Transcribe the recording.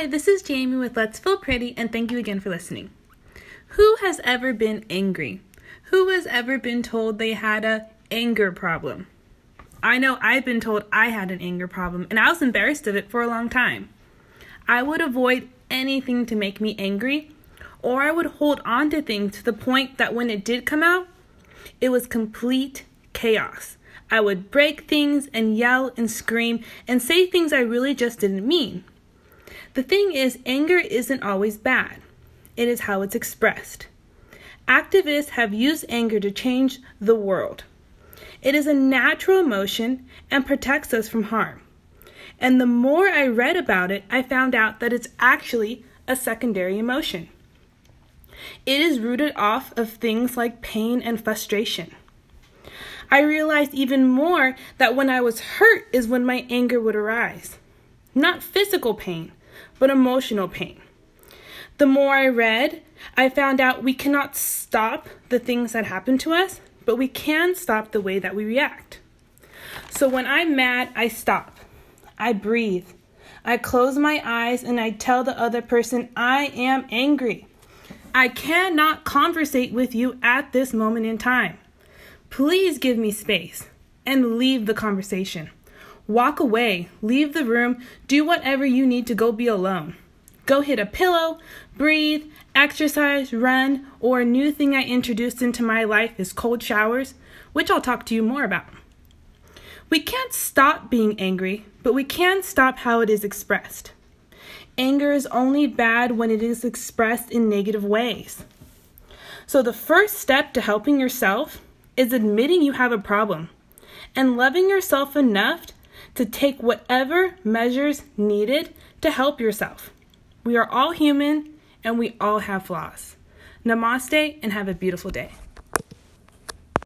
Hi, this is Jamie with Let's Feel Pretty, and thank you again for listening. Who has ever been angry? Who has ever been told they had a anger problem? I know I've been told I had an anger problem, and I was embarrassed of it for a long time. I would avoid anything to make me angry, or I would hold on to things to the point that when it did come out, it was complete chaos. I would break things and yell and scream and say things I really just didn't mean. The thing is, anger isn't always bad, it is how it's expressed. Activists have used anger to change the world. It is a natural emotion and protects us from harm. And the more I read about it, I found out that it's actually a secondary emotion. It is rooted off of things like pain and frustration. I realized even more that when I was hurt is when my anger would arise. Not physical pain, but emotional pain. The more I read, I found out we cannot stop the things that happen to us, but we can stop the way that we react. So when I'm mad, I stop. I breathe. I close my eyes and I tell the other person I am angry. I cannot conversate with you at this moment in time. Please give me space and leave the conversation. Walk away, leave the room, do whatever you need to go be alone. Go hit a pillow, breathe, exercise, run, or a new thing I introduced into my life is cold showers, which I'll talk to you more about. We can't stop being angry, but we can stop how it is expressed. Anger is only bad when it is expressed in negative ways. So, the first step to helping yourself is admitting you have a problem and loving yourself enough to take whatever measures needed to help yourself. We are all human and we all have flaws. Namaste and have a beautiful day.